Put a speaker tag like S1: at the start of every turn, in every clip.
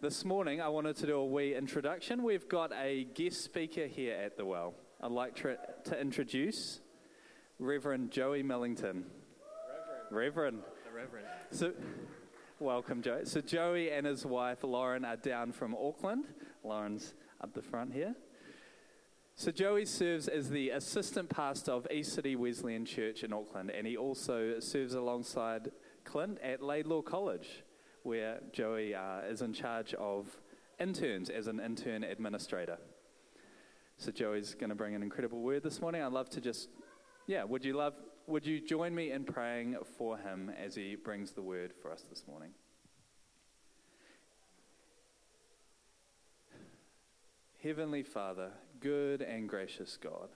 S1: This morning, I wanted to do a wee introduction. We've got a guest speaker here at the well. I'd like to, to introduce Reverend Joey Millington. Reverend. Reverend.
S2: The Reverend.
S1: So, welcome, Joey. So, Joey and his wife Lauren are down from Auckland. Lauren's up the front here. So, Joey serves as the assistant pastor of East City Wesleyan Church in Auckland, and he also serves alongside Clint at Laidlaw College where Joey uh, is in charge of interns as an intern administrator. So Joey's going to bring an incredible word this morning. I'd love to just, yeah, would you love, would you join me in praying for him as he brings the word for us this morning? Heavenly Father, good and gracious God.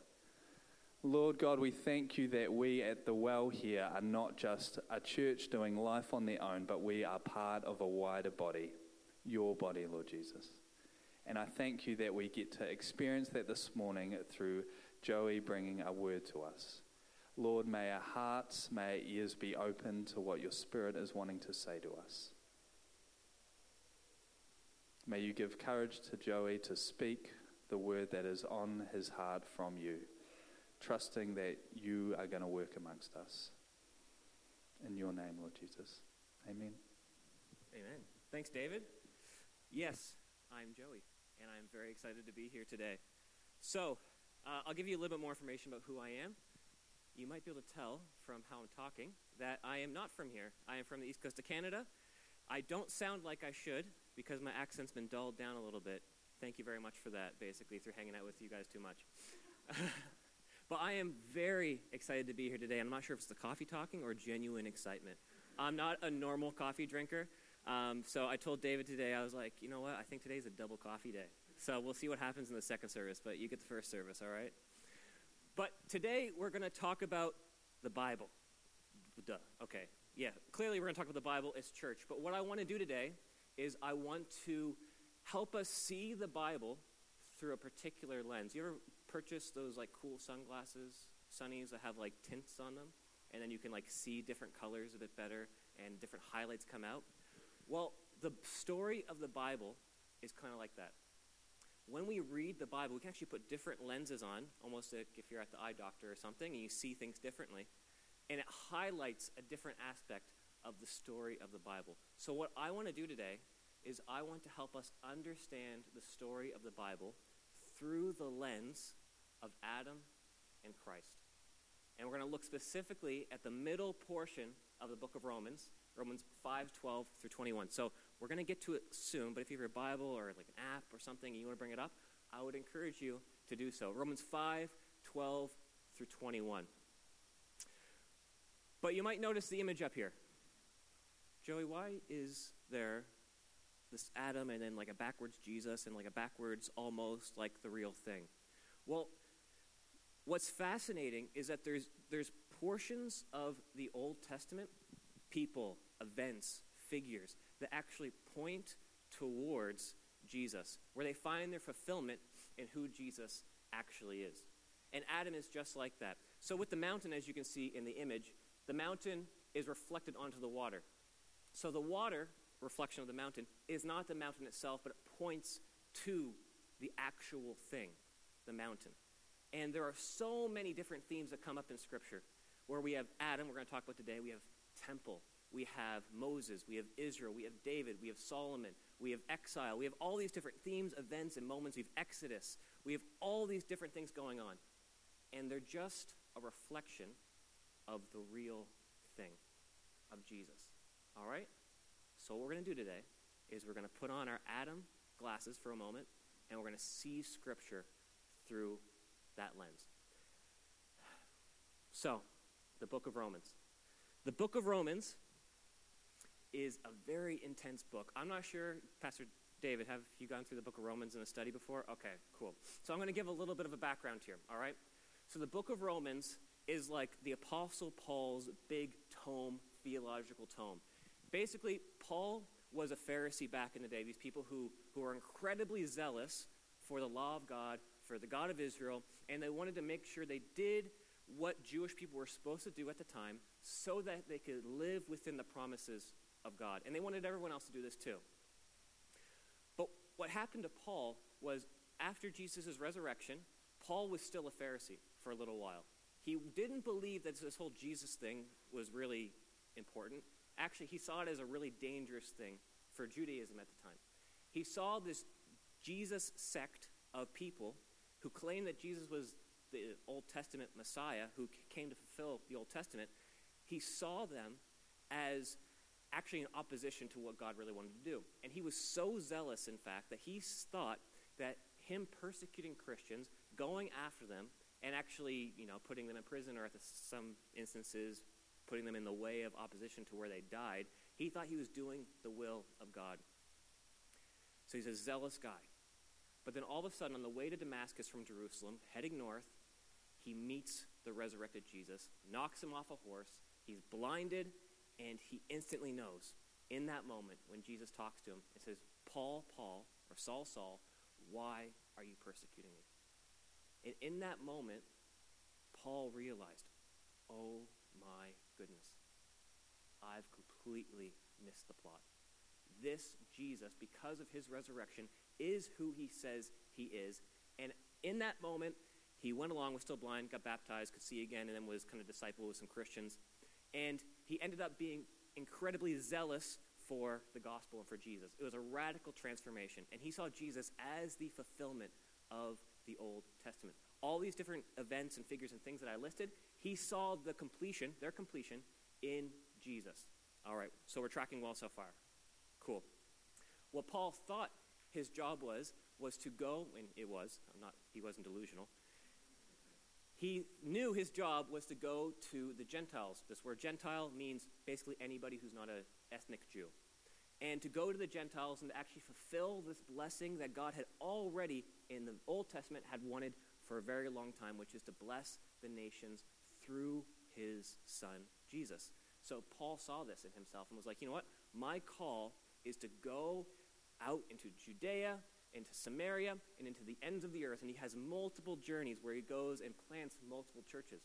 S1: Lord God, we thank you that we at the well here are not just a church doing life on their own, but we are part of a wider body, your body, Lord Jesus. And I thank you that we get to experience that this morning through Joey bringing a word to us. Lord, may our hearts, may our ears be open to what your Spirit is wanting to say to us. May you give courage to Joey to speak the word that is on his heart from you trusting that you are going to work amongst us. In your name, Lord Jesus. Amen.
S2: Amen. Thanks, David. Yes, I'm Joey, and I'm very excited to be here today. So, uh, I'll give you a little bit more information about who I am. You might be able to tell from how I'm talking that I am not from here. I am from the east coast of Canada. I don't sound like I should because my accent's been dulled down a little bit. Thank you very much for that, basically, through hanging out with you guys too much. But I am very excited to be here today. I'm not sure if it's the coffee talking or genuine excitement. I'm not a normal coffee drinker. Um, so I told David today, I was like, you know what? I think today's a double coffee day. So we'll see what happens in the second service, but you get the first service, all right? But today we're going to talk about the Bible. Duh. Okay. Yeah, clearly we're going to talk about the Bible as church. But what I want to do today is I want to help us see the Bible through a particular lens. You ever purchase those like cool sunglasses, sunnies that have like tints on them, and then you can like see different colors a bit better and different highlights come out. Well, the story of the Bible is kind of like that. When we read the Bible, we can actually put different lenses on, almost like if you're at the eye doctor or something and you see things differently. And it highlights a different aspect of the story of the Bible. So, what I want to do today is I want to help us understand the story of the Bible through the lens of Adam and Christ. And we're going to look specifically at the middle portion of the book of Romans, Romans 5 12 through 21. So we're going to get to it soon, but if you have your Bible or like an app or something and you want to bring it up, I would encourage you to do so. Romans 5 12 through 21. But you might notice the image up here. Joey, why is there this Adam and then like a backwards Jesus and like a backwards almost like the real thing? Well, what's fascinating is that there's, there's portions of the Old Testament, people, events, figures, that actually point towards Jesus, where they find their fulfillment in who Jesus actually is. And Adam is just like that. So, with the mountain, as you can see in the image, the mountain is reflected onto the water. So, the water reflection of the mountain is not the mountain itself, but it points to the actual thing, the mountain. And there are so many different themes that come up in Scripture where we have Adam, we're going to talk about today, we have temple, we have Moses, we have Israel, we have David, we have Solomon, we have exile, we have all these different themes, events, and moments. We have Exodus, we have all these different things going on. And they're just a reflection of the real thing, of Jesus. All right? So, what we're going to do today is we're going to put on our Adam glasses for a moment, and we're going to see Scripture through that lens. So, the book of Romans. The book of Romans is a very intense book. I'm not sure, Pastor David, have you gone through the book of Romans in a study before? Okay, cool. So I'm going to give a little bit of a background here, all right? So the book of Romans is like the Apostle Paul's big tome, theological tome. Basically, Paul was a Pharisee back in the day, these people who, who are incredibly zealous for the law of God, for the God of Israel, and they wanted to make sure they did what Jewish people were supposed to do at the time so that they could live within the promises of God. And they wanted everyone else to do this too. But what happened to Paul was after Jesus' resurrection, Paul was still a Pharisee for a little while. He didn't believe that this whole Jesus thing was really important. Actually, he saw it as a really dangerous thing for Judaism at the time. He saw this Jesus sect of people who claimed that Jesus was the Old Testament Messiah who came to fulfill the Old Testament. He saw them as actually in opposition to what God really wanted to do. And he was so zealous, in fact, that he thought that him persecuting Christians, going after them, and actually, you know, putting them in prison or at the, some instances putting them in the way of opposition to where they died, he thought he was doing the will of God. So he's a zealous guy. But then all of a sudden, on the way to Damascus from Jerusalem, heading north, he meets the resurrected Jesus, knocks him off a horse, he's blinded, and he instantly knows in that moment when Jesus talks to him, it says, Paul, Paul, or Saul, Saul, why are you persecuting me? And in that moment, Paul realized, oh my goodness, I've completely missed the plot. This Jesus, because of his resurrection, is who he says he is. And in that moment, he went along, was still blind, got baptized, could see again, and then was kind of disciple with some Christians. And he ended up being incredibly zealous for the gospel and for Jesus. It was a radical transformation. And he saw Jesus as the fulfillment of the Old Testament. All these different events and figures and things that I listed, he saw the completion, their completion, in Jesus. All right, so we're tracking well so far. Cool. What Paul thought his job was, was to go, and it was, I'm not, he wasn't delusional, he knew his job was to go to the Gentiles. This word Gentile means basically anybody who's not an ethnic Jew. And to go to the Gentiles and to actually fulfill this blessing that God had already in the Old Testament had wanted for a very long time, which is to bless the nations through his son, Jesus. So Paul saw this in himself and was like, you know what? My call is to go out into Judea into Samaria, and into the ends of the earth. And he has multiple journeys where he goes and plants multiple churches.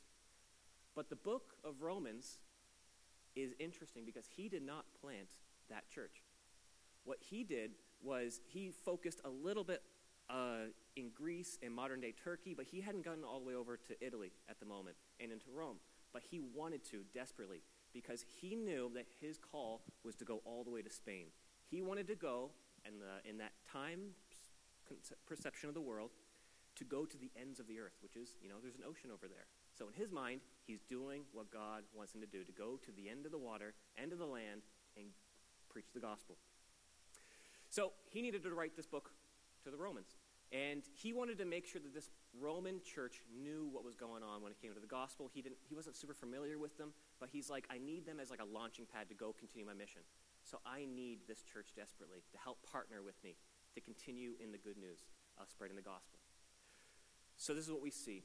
S2: But the book of Romans is interesting because he did not plant that church. What he did was he focused a little bit uh, in Greece and modern day Turkey, but he hadn't gotten all the way over to Italy at the moment and into Rome. But he wanted to desperately because he knew that his call was to go all the way to Spain. He wanted to go, and in that time perception of the world to go to the ends of the earth, which is, you know, there's an ocean over there. So in his mind, he's doing what God wants him to do to go to the end of the water, end of the land, and preach the gospel. So he needed to write this book to the Romans. And he wanted to make sure that this Roman church knew what was going on when it came to the gospel. He, didn't, he wasn't super familiar with them, but he's like, I need them as like a launching pad to go continue my mission. So I need this church desperately to help partner with me to continue in the good news of spreading the gospel. So, this is what we see.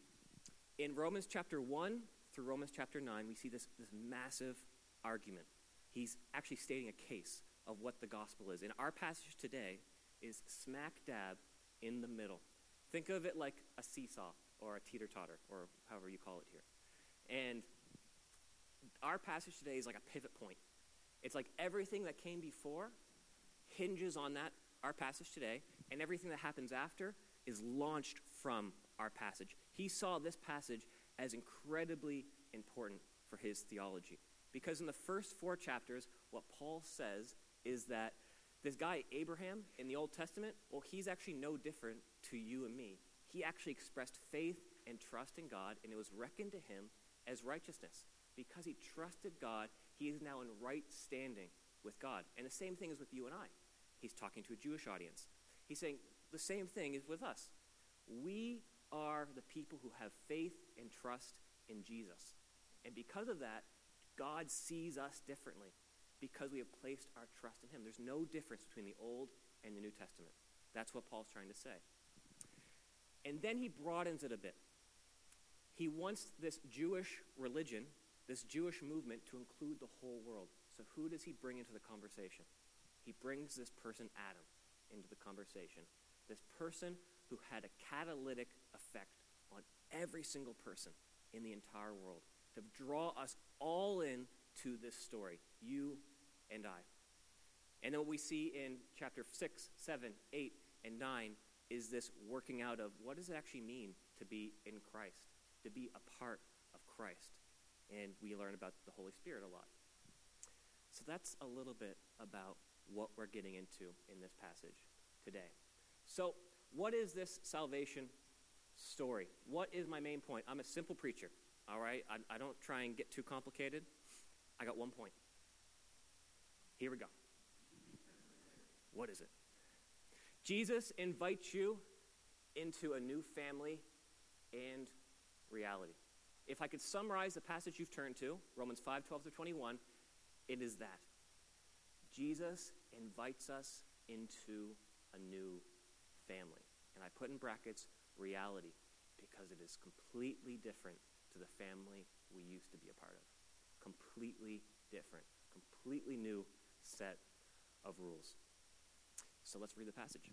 S2: In Romans chapter 1 through Romans chapter 9, we see this, this massive argument. He's actually stating a case of what the gospel is. And our passage today is smack dab in the middle. Think of it like a seesaw or a teeter totter, or however you call it here. And our passage today is like a pivot point. It's like everything that came before hinges on that our passage today, and everything that happens after is launched from our passage. He saw this passage as incredibly important for his theology. Because in the first four chapters, what Paul says is that this guy, Abraham, in the Old Testament, well, he's actually no different to you and me. He actually expressed faith and trust in God, and it was reckoned to him as righteousness. Because he trusted God, he is now in right standing with God. And the same thing is with you and I. He's talking to a Jewish audience. He's saying the same thing is with us. We are the people who have faith and trust in Jesus. And because of that, God sees us differently because we have placed our trust in Him. There's no difference between the Old and the New Testament. That's what Paul's trying to say. And then he broadens it a bit. He wants this Jewish religion, this Jewish movement, to include the whole world. So, who does he bring into the conversation? he brings this person, Adam, into the conversation. This person who had a catalytic effect on every single person in the entire world to draw us all in to this story, you and I. And then what we see in chapter 6, 7, 8, and 9 is this working out of what does it actually mean to be in Christ, to be a part of Christ. And we learn about the Holy Spirit a lot. So that's a little bit about what we're getting into in this passage today. So, what is this salvation story? What is my main point? I'm a simple preacher, all right? I, I don't try and get too complicated. I got one point. Here we go. What is it? Jesus invites you into a new family and reality. If I could summarize the passage you've turned to, Romans 5 12 to 21, it is that. Jesus invites us into a new family. And I put in brackets reality because it is completely different to the family we used to be a part of. Completely different, completely new set of rules. So let's read the passage.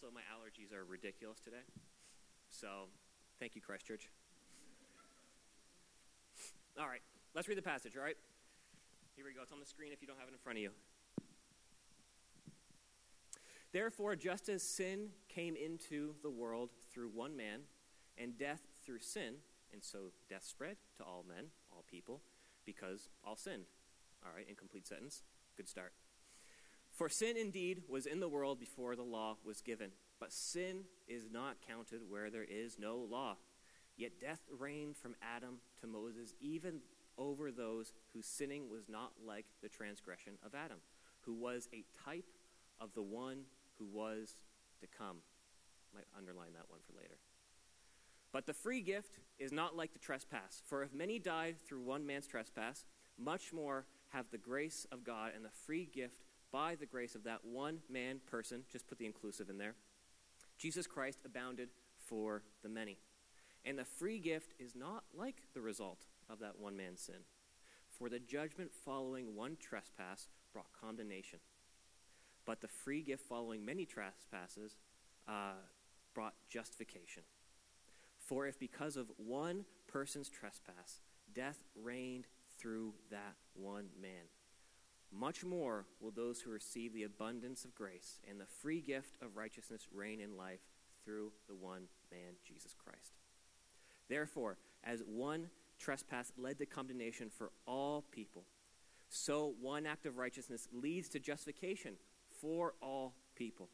S2: Also, my allergies are ridiculous today. So, thank you, Christchurch. All right, let's read the passage, all right? Here we go. It's on the screen if you don't have it in front of you. Therefore, just as sin came into the world through one man, and death through sin, and so death spread to all men, all people, because all sinned. All right, incomplete sentence. Good start. For sin indeed was in the world before the law was given, but sin is not counted where there is no law. Yet death reigned from Adam to Moses, even over those whose sinning was not like the transgression of Adam, who was a type of the one who was to come. Might underline that one for later. But the free gift is not like the trespass. For if many died through one man's trespass, much more have the grace of God and the free gift by the grace of that one man person, just put the inclusive in there, Jesus Christ abounded for the many. And the free gift is not like the result of that one man's sin. For the judgment following one trespass brought condemnation. But the free gift following many trespasses uh, brought justification. For if because of one person's trespass, death reigned through that one man, much more will those who receive the abundance of grace and the free gift of righteousness reign in life through the one man, Jesus Christ. Therefore, as one trespass led to condemnation for all people, so one act of righteousness leads to justification for all people.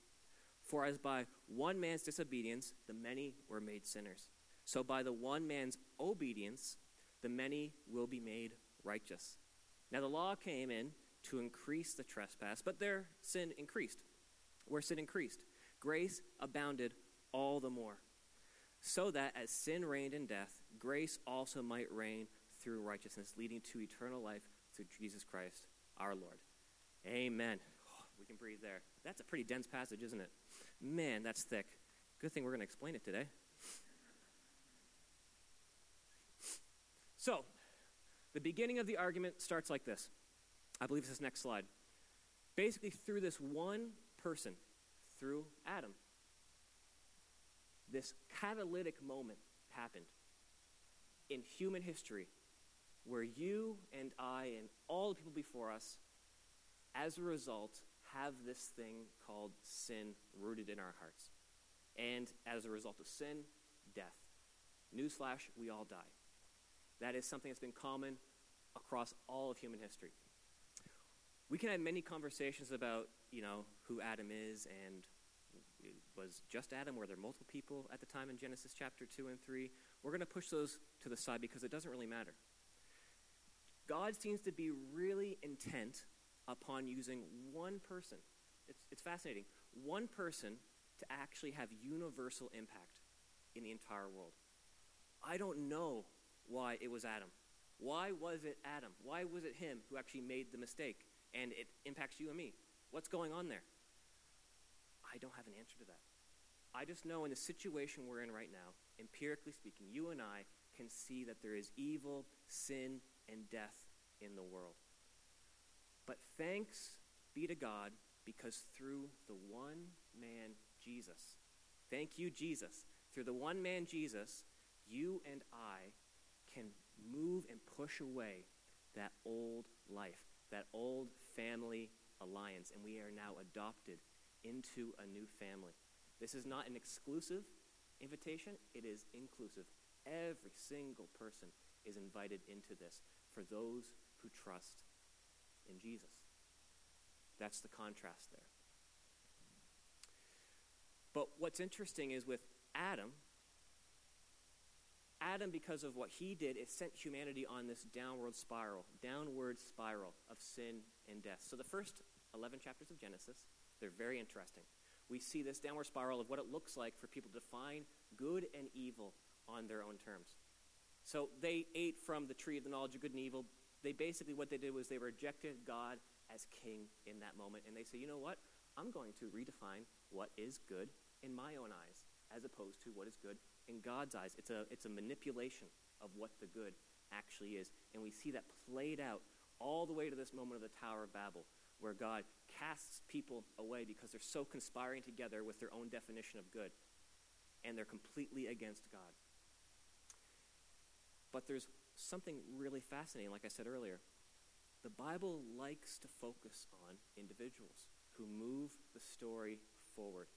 S2: For as by one man's disobedience the many were made sinners, so by the one man's obedience the many will be made righteous. Now the law came in to increase the trespass, but their sin increased. Where sin increased, grace abounded all the more, so that as sin reigned in death, grace also might reign through righteousness, leading to eternal life through Jesus Christ our Lord. Amen. Oh, we can breathe there. That's a pretty dense passage, isn't it? Man, that's thick. Good thing we're going to explain it today. So, the beginning of the argument starts like this. I believe this next slide. Basically, through this one person, through Adam, this catalytic moment happened in human history where you and I and all the people before us, as a result, have this thing called sin rooted in our hearts. And as a result of sin, death. Newsflash, we all die. That is something that's been common across all of human history. We can have many conversations about, you know, who Adam is and was just Adam? Were there multiple people at the time in Genesis chapter 2 and 3? We're going to push those to the side because it doesn't really matter. God seems to be really intent upon using one person. It's, it's fascinating. One person to actually have universal impact in the entire world. I don't know why it was Adam. Why was it Adam? Why was it him who actually made the mistake? And it impacts you and me. What's going on there? I don't have an answer to that. I just know in the situation we're in right now, empirically speaking, you and I can see that there is evil, sin, and death in the world. But thanks be to God because through the one man, Jesus, thank you, Jesus, through the one man, Jesus, you and I can move and push away that old life, that old family alliance, and we are now adopted into a new family. This is not an exclusive invitation, it is inclusive. Every single person is invited into this for those who trust in Jesus. That's the contrast there. But what's interesting is with Adam, Adam, because of what he did, it sent humanity on this downward spiral, downward spiral of sin and death. So the first 11 chapters of Genesis, they're very interesting. We see this downward spiral of what it looks like for people to define good and evil on their own terms. So they ate from the tree of the knowledge of good and evil. They basically, what they did was they rejected God as king in that moment. And they say, you know what? I'm going to redefine what is good in my own eyes as opposed to what is good in God's eyes. It's a, it's a manipulation of what the good actually is. And we see that played out all the way to this moment of the Tower of Babel, where God casts people away because they're so conspiring together with their own definition of good. And they're completely against God. But there's something really fascinating, like I said earlier. The Bible likes to focus on individuals who move the story forward.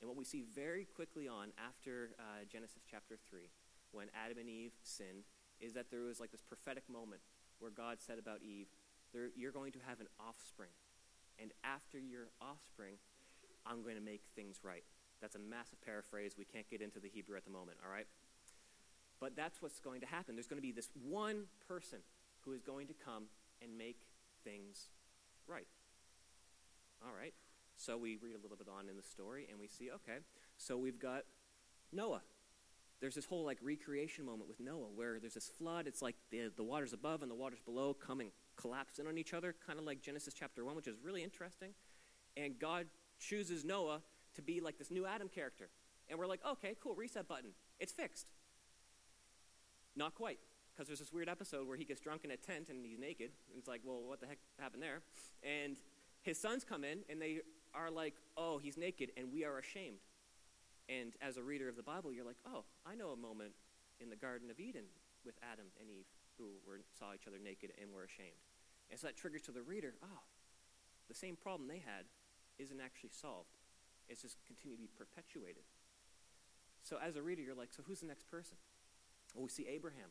S2: And what we see very quickly on after uh, Genesis chapter 3, when Adam and Eve sinned, is that there was like this prophetic moment where God said about Eve, You're going to have an offspring. And after your offspring, I'm going to make things right. That's a massive paraphrase. We can't get into the Hebrew at the moment, all right? But that's what's going to happen. There's going to be this one person who is going to come and make things right. All right. So we read a little bit on in the story and we see, okay, so we've got Noah. There's this whole like recreation moment with Noah where there's this flood. It's like the, the waters above and the waters below come and collapse in on each other, kind of like Genesis chapter 1, which is really interesting. And God chooses Noah to be like this new Adam character. And we're like, okay, cool, reset button. It's fixed. Not quite, because there's this weird episode where he gets drunk in a tent and he's naked. And it's like, well, what the heck happened there? And his sons come in and they are like, oh, he's naked, and we are ashamed. And as a reader of the Bible, you're like, oh, I know a moment in the Garden of Eden with Adam and Eve who were, saw each other naked and were ashamed. And so that triggers to the reader, oh, the same problem they had isn't actually solved. It's just continued to be perpetuated. So as a reader, you're like, so who's the next person? Well, we see Abraham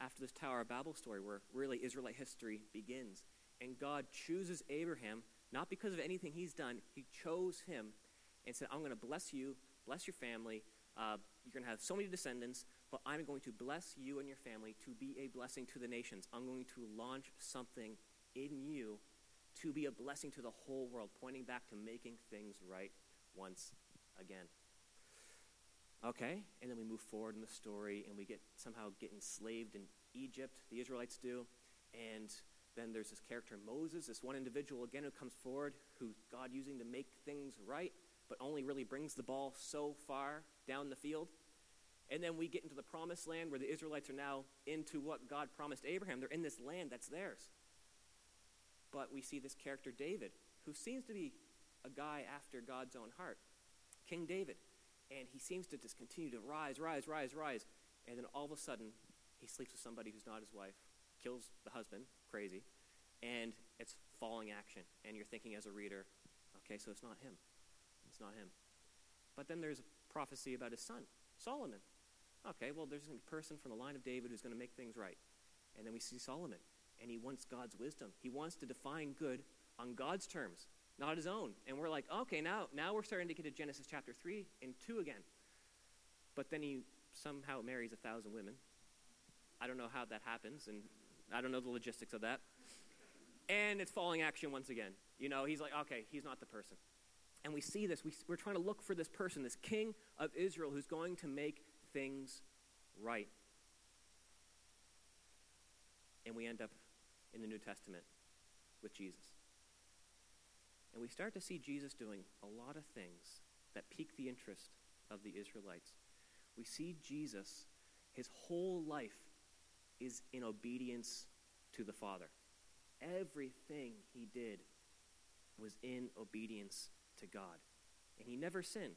S2: after this Tower of Babel story where really Israelite history begins. And God chooses Abraham not because of anything he's done. He chose him and said, I'm going to bless you, bless your family. Uh, you're going to have so many descendants, but I'm going to bless you and your family to be a blessing to the nations. I'm going to launch something in you to be a blessing to the whole world, pointing back to making things right once again. Okay, and then we move forward in the story and we get somehow get enslaved in Egypt, the Israelites do, and then there's this character Moses, this one individual again who comes forward, who God using to make things right, but only really brings the ball so far down the field. And then we get into the promised land where the Israelites are now into what God promised Abraham. They're in this land that's theirs. But we see this character David, who seems to be a guy after God's own heart, King David. And he seems to just continue to rise, rise, rise, rise. And then all of a sudden, he sleeps with somebody who's not his wife, kills the husband, crazy, and it's falling action. And you're thinking as a reader, okay, so it's not him. It's not him. But then there's a prophecy about his son, Solomon. Okay, well, there's a person from the line of David who's going to make things right. And then we see Solomon, and he wants God's wisdom. He wants to define good on God's terms, not his own. And we're like, okay, now, now we're starting to get to Genesis chapter 3 and 2 again. But then he somehow marries a thousand women. I don't know how that happens, and I don't know the logistics of that. And it's falling action once again. You know, he's like, okay, he's not the person. And we see this. We, we're trying to look for this person, this king of Israel who's going to make things right. And we end up in the New Testament with Jesus. And we start to see Jesus doing a lot of things that pique the interest of the Israelites. We see Jesus, his whole life is in obedience to the Father. Everything he did was in obedience to God. And he never sinned.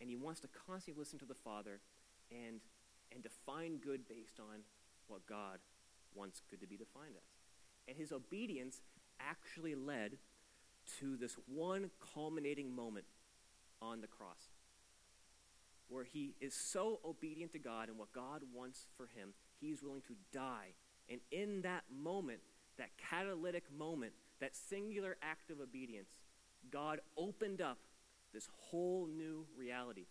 S2: And he wants to constantly listen to the Father and, and define good based on what God wants good to be defined as. And his obedience actually led to this one culminating moment on the cross where he is so obedient to God and what God wants for him, he's willing to die. And in that moment, that catalytic moment, that singular act of obedience, God opened up this whole new reality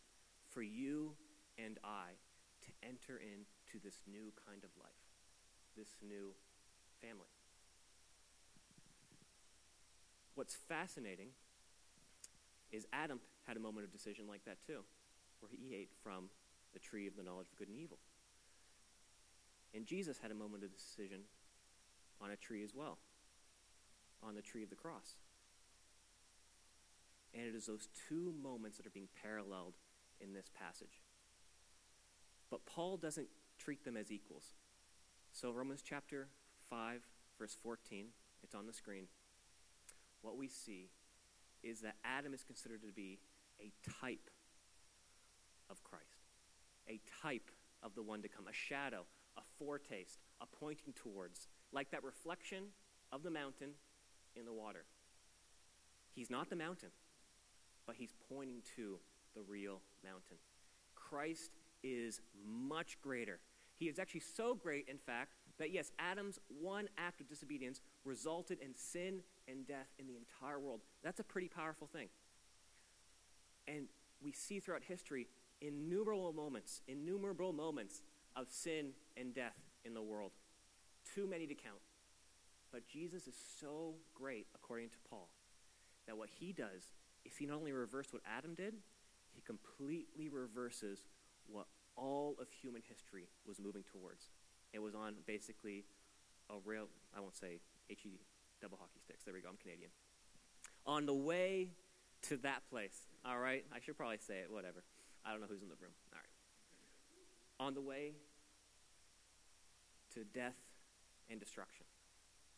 S2: for you and I to enter into this new kind of life, this new family. What's fascinating is Adam had a moment of decision like that too, where he ate from the tree of the knowledge of good and evil. And Jesus had a moment of decision on a tree as well, on the tree of the cross. And it is those two moments that are being paralleled in this passage. But Paul doesn't treat them as equals. So, Romans chapter 5, verse 14, it's on the screen. What we see is that Adam is considered to be a type of Christ, a type of the one to come, a shadow, a foretaste, a pointing towards, like that reflection of the mountain in the water. He's not the mountain, but he's pointing to the real mountain. Christ is much greater. He is actually so great, in fact, that yes, Adam's one act of disobedience resulted in sin and death in the entire world. That's a pretty powerful thing. And we see throughout history innumerable moments, innumerable moments of sin and death in the world. Too many to count. But Jesus is so great, according to Paul, that what he does is he not only reversed what Adam did, he completely reverses what all of human history was moving towards. It was on basically a rail, I won't say HE double hockey sticks. There we go, I'm Canadian. On the way to that place, all right? I should probably say it, whatever. I don't know who's in the room. All right. On the way to death and destruction.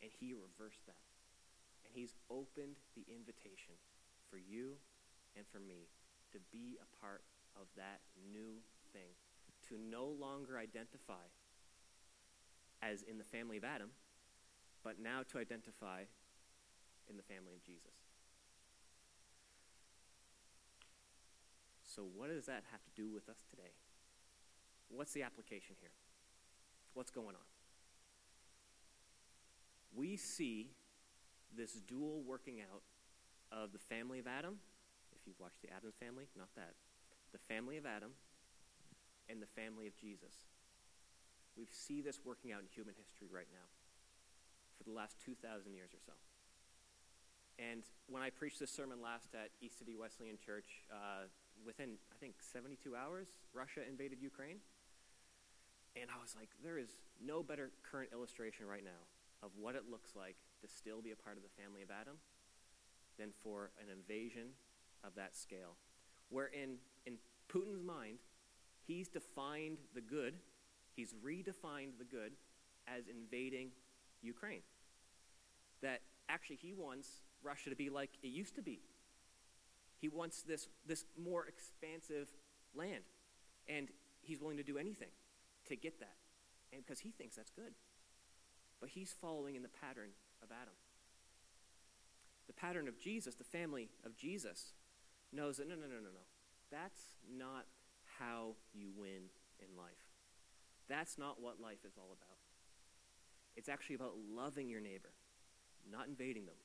S2: And he reversed that. And he's opened the invitation for you and for me to be a part of that new thing, to no longer identify as in the family of Adam, but now to identify in the family of Jesus. So, what does that have to do with us today? What's the application here? What's going on? We see this dual working out of the family of Adam, if you've watched the Addams family, not that, the family of Adam and the family of Jesus. We see this working out in human history right now for the last 2,000 years or so. And when I preached this sermon last at East City Wesleyan Church, uh, within, I think, 72 hours, Russia invaded Ukraine. And I was like, there is no better current illustration right now of what it looks like to still be a part of the family of Adam than for an invasion of that scale. Where in, in Putin's mind, he's defined the good, he's redefined the good as invading Ukraine. That actually he wants Russia to be like it used to be. He wants this, this more expansive land. And he's willing to do anything to get that. And because he thinks that's good. But he's following in the pattern of Adam the pattern of Jesus, the family of Jesus, knows that no, no, no, no, no. That's not how you win in life. That's not what life is all about. It's actually about loving your neighbor, not invading them.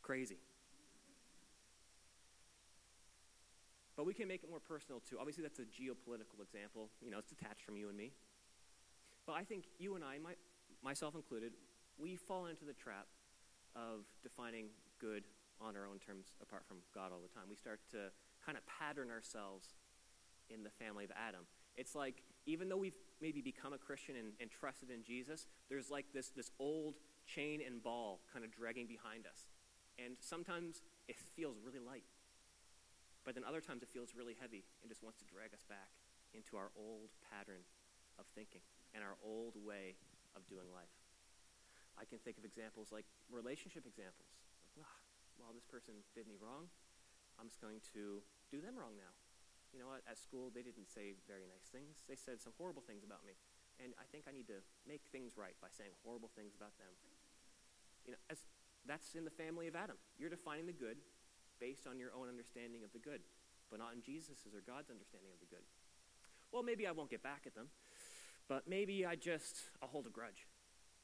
S2: Crazy. But we can make it more personal too. Obviously, that's a geopolitical example. You know, it's detached from you and me. But I think you and I, my, myself included, we fall into the trap of defining good on our own terms apart from God all the time. We start to kind of pattern ourselves in the family of Adam. It's like, even though we've maybe become a Christian and, and trusted in Jesus, there's like this, this old chain and ball kind of dragging behind us. And sometimes it feels really light. But then other times it feels really heavy and just wants to drag us back into our old pattern of thinking and our old way of doing life. I can think of examples like relationship examples. Like, well, this person did me wrong. I'm just going to do them wrong now. You know what? At school, they didn't say very nice things. They said some horrible things about me. and I think I need to make things right by saying horrible things about them. You know, as, that's in the family of Adam. You're defining the good based on your own understanding of the good, but not in Jesus's or God's understanding of the good. Well, maybe I won't get back at them, but maybe I just, I'll hold a grudge.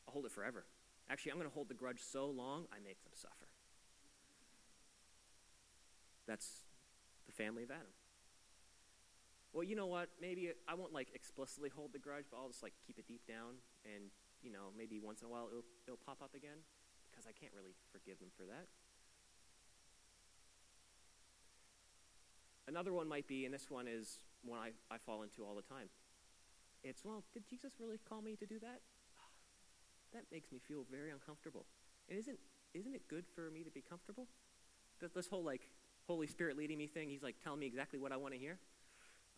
S2: I'll hold it forever. Actually, I'm going to hold the grudge so long I make them suffer. That's the family of Adam. Well, you know what? Maybe I won't like explicitly hold the grudge, but I'll just like keep it deep down, and you know, maybe once in a while it'll, it'll pop up again because I can't really forgive them for that. Another one might be, and this one is one I, I fall into all the time. It's, well, did Jesus really call me to do that? That makes me feel very uncomfortable. And isn't, isn't it good for me to be comfortable? This whole like Holy Spirit leading me thing, he's like telling me exactly what I want to hear.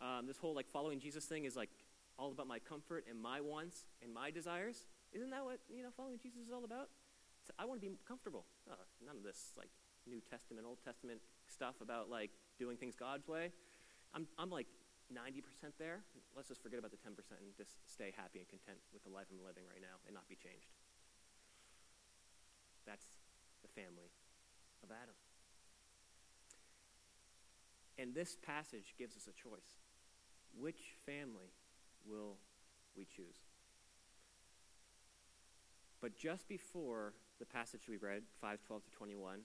S2: Um, this whole like following Jesus thing is like all about my comfort and my wants and my desires. Isn't that what you know following Jesus is all about? So I want to be comfortable. Oh, none of this like New Testament, Old Testament stuff about like doing things God's way. I'm I'm like 90% there. Let's just forget about the 10% and just stay happy and content with the life I'm living right now and not be changed. That's the family of Adam. And this passage gives us a choice. Which family will we choose? But just before the passage we read, 512 to 21,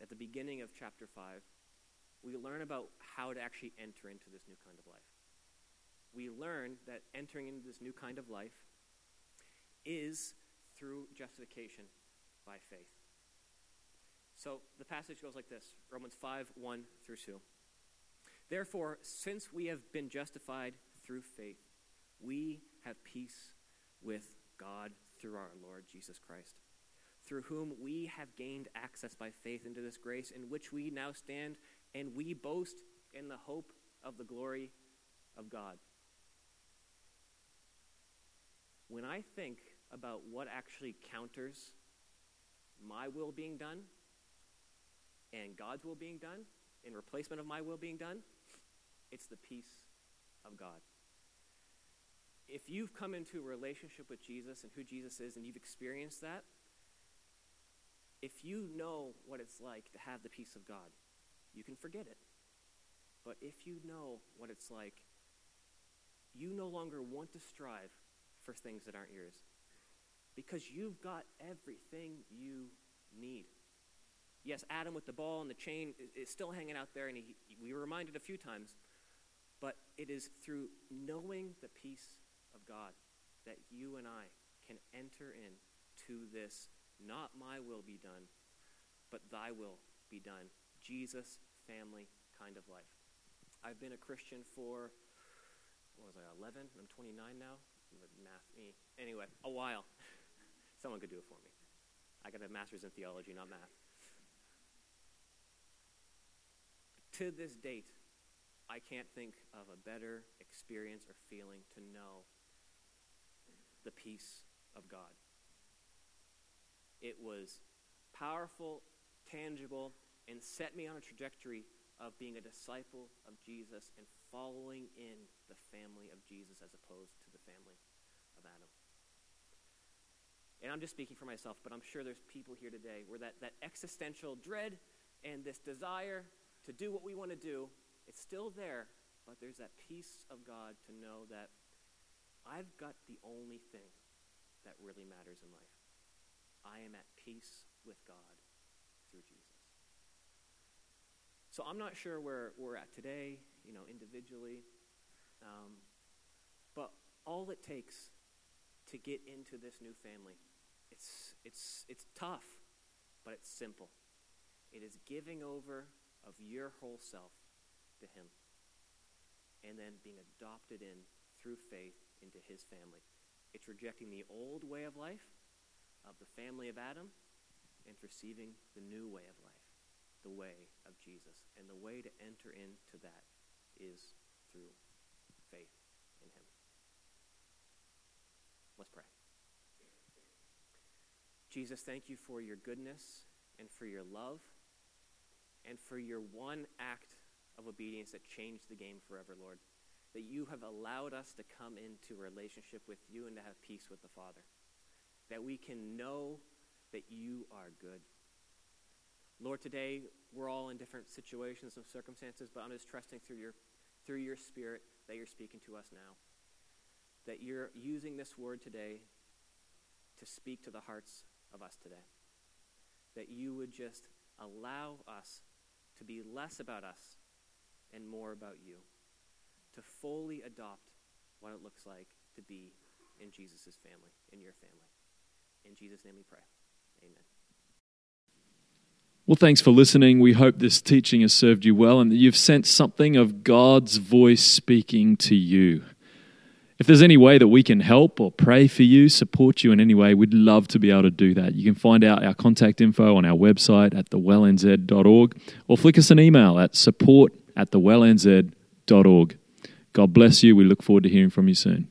S2: at the beginning of chapter 5, we learn about how to actually enter into this new kind of life. We learn that entering into this new kind of life is through justification by faith. So the passage goes like this Romans 5 1 through 2. Therefore, since we have been justified through faith, we have peace with God through our Lord Jesus Christ, through whom we have gained access by faith into this grace in which we now stand and we boast in the hope of the glory of God. When I think about what actually counters my will being done and God's will being done in replacement of my will being done, it's the peace of God. If you've come into a relationship with Jesus and who Jesus is and you've experienced that, if you know what it's like to have the peace of God, you can forget it. But if you know what it's like, you no longer want to strive for things that aren't yours because you've got everything you need. Yes, Adam with the ball and the chain is still hanging out there, and he, we were reminded a few times, but it is through knowing the peace of God that you and I can enter in to this not my will be done, but thy will be done Jesus family kind of life. I've been a Christian for, what was I, 11? I'm 29 now. Math, me. Anyway, a while. Someone could do it for me. I got a master's in theology, not math. To this date, I can't think of a better experience or feeling to know the peace of God. It was powerful, tangible, and set me on a trajectory of being a disciple of Jesus and following in the family of Jesus as opposed to the family of Adam. And I'm just speaking for myself, but I'm sure there's people here today where that, that existential dread and this desire to do what we want to do, it's still there, but there's that peace of God to know that I've got the only thing that really matters in life. I am at peace with God through Jesus. So I'm not sure where we're at today, you know, individually. Um, but all it takes to get into this new family, it's, it's, it's tough, but it's simple. It is giving over of your whole self to Him and then being adopted in through faith into His family. It's rejecting the old way of life of the family of Adam and receiving the new way of life the way of Jesus. And the way to enter into that is through faith in Him. Let's pray. Jesus, thank you for your goodness and for your love and for your one act of obedience that changed the game forever, Lord. that you have allowed us to come into relationship with you and to have peace with the Father. That we can know that you are good. Lord, today we're all in different situations and circumstances, but I'm just trusting through your, through your Spirit that you're speaking to us now. That you're using this word today to speak to the hearts of us today. That you would just allow us to be less about us and more about you. To fully adopt what it looks like to be in Jesus' family, in your family. In Jesus' name we pray. Amen.
S3: Well, thanks for listening. We hope this teaching has served you well and that you've sensed something of God's voice speaking to you. If there's any way that we can help or pray for you, support you in any way, we'd love to be able to do that. You can find out our contact info on our website at thewellnz.org or flick us an email at support at thewellnz.org. God bless you. We look forward to hearing from you soon.